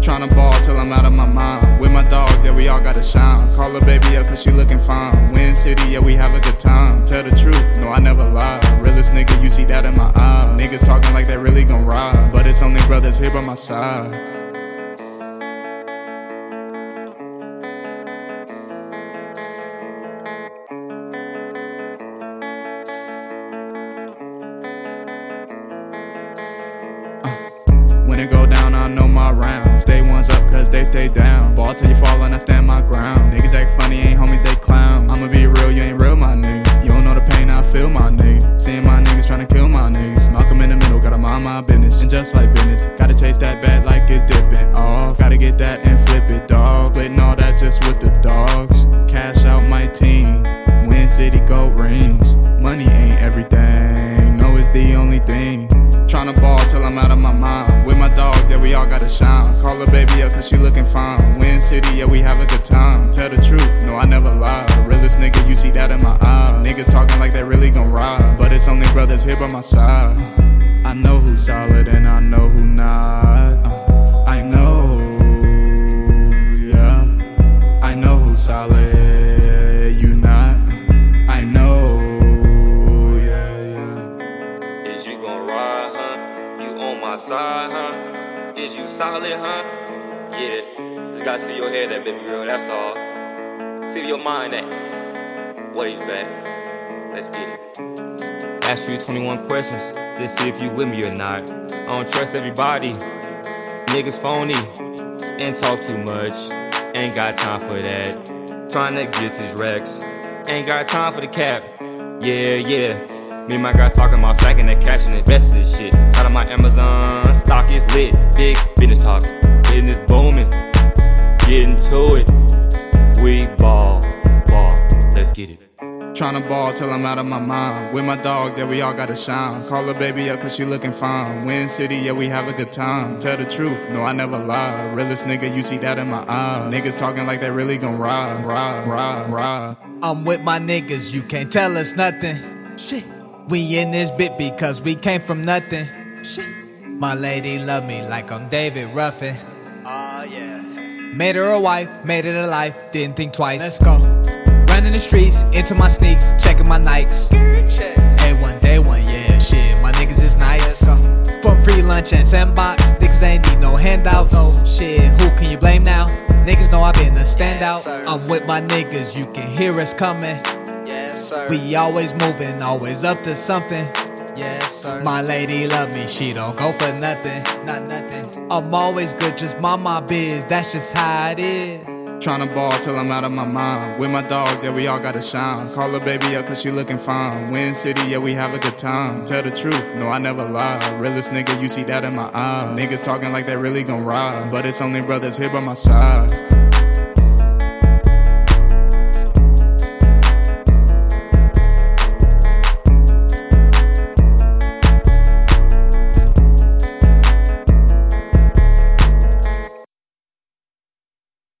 Tryna ball till I'm out of my mind. With my dogs, yeah, we all gotta shine. Call her baby up, cause she looking fine. Win City, yeah, we have a good time. Tell the truth, no, I never lie. Realest nigga, you see that in my eye. Niggas talking like they really gon' ride. But it's only brothers here by my side. When it go down, I know my round. Stay ones up, cause they stay down. Ball till you fall and I stand my ground. Niggas act funny, ain't homies, they clown. I'ma be real, you ain't real, my nigga. You don't know the pain I feel, my nigga. Seeing my niggas tryna kill my niggas. Malcolm in the middle, gotta mind my business. And just like business, gotta chase that bag like it's dipping off. Gotta get that and flip it, dog. Splitting all that just with the dogs. Cash out my team. Win City gold rings. Cause she looking fine. Win City, yeah, we have a good time. Tell the truth, no, I never lie. Realest nigga, you see that in my eye. Niggas talking like they really gon' ride. But it's only brothers here by my side. I know who's solid and I know who not. I know, yeah. I know who's solid, you not. I know, yeah, yeah. Is you gon' ride, huh? You on my side, huh? Is you solid, huh? Yeah. Just gotta see your head at, baby girl, that's all. See your mind at. Waves back. Let's get it. Ask you 21 questions, just see if you with me or not. I don't trust everybody. Niggas phony and talk too much. Ain't got time for that. Tryna get these racks. Ain't got time for the cap. Yeah, yeah. Me and my guys talking about stacking that cash and investing in shit. Out my Amazon, stock is lit. Big business talk, business Tryna ball till I'm out of my mind. With my dogs, yeah, we all gotta shine. Call her baby up, cause she looking fine. Win City, yeah, we have a good time. Tell the truth, no, I never lie. Realest nigga, you see that in my eye. Niggas talking like they really gon' ride, ride, ride, ride. I'm with my niggas, you can't tell us nothing. Shit. We in this bit because we came from nothing. Shit. My lady love me like I'm David Ruffin. Oh yeah. Made her a wife, made it a life, didn't think twice. Let's go. The streets, into my sneaks, checking my Nikes. Hey, one day one, yeah, shit, my niggas is nice. From free lunch and sandbox, niggas ain't need no handouts. No shit, who can you blame now? Niggas know I been a standout. I'm with my niggas, you can hear us coming. We always moving, always up to something. yes, sir. My lady love me, she don't go for nothing, not nothing. I'm always good, just mind my biz, that's just how it is. Tryna ball till I'm out of my mind. With my dogs, yeah, we all gotta shine. Call her baby up, cause she looking fine. Win City, yeah, we have a good time. Tell the truth, no, I never lie. Realest nigga, you see that in my eye. Niggas talking like they really gon' ride. But it's only brothers here by my side.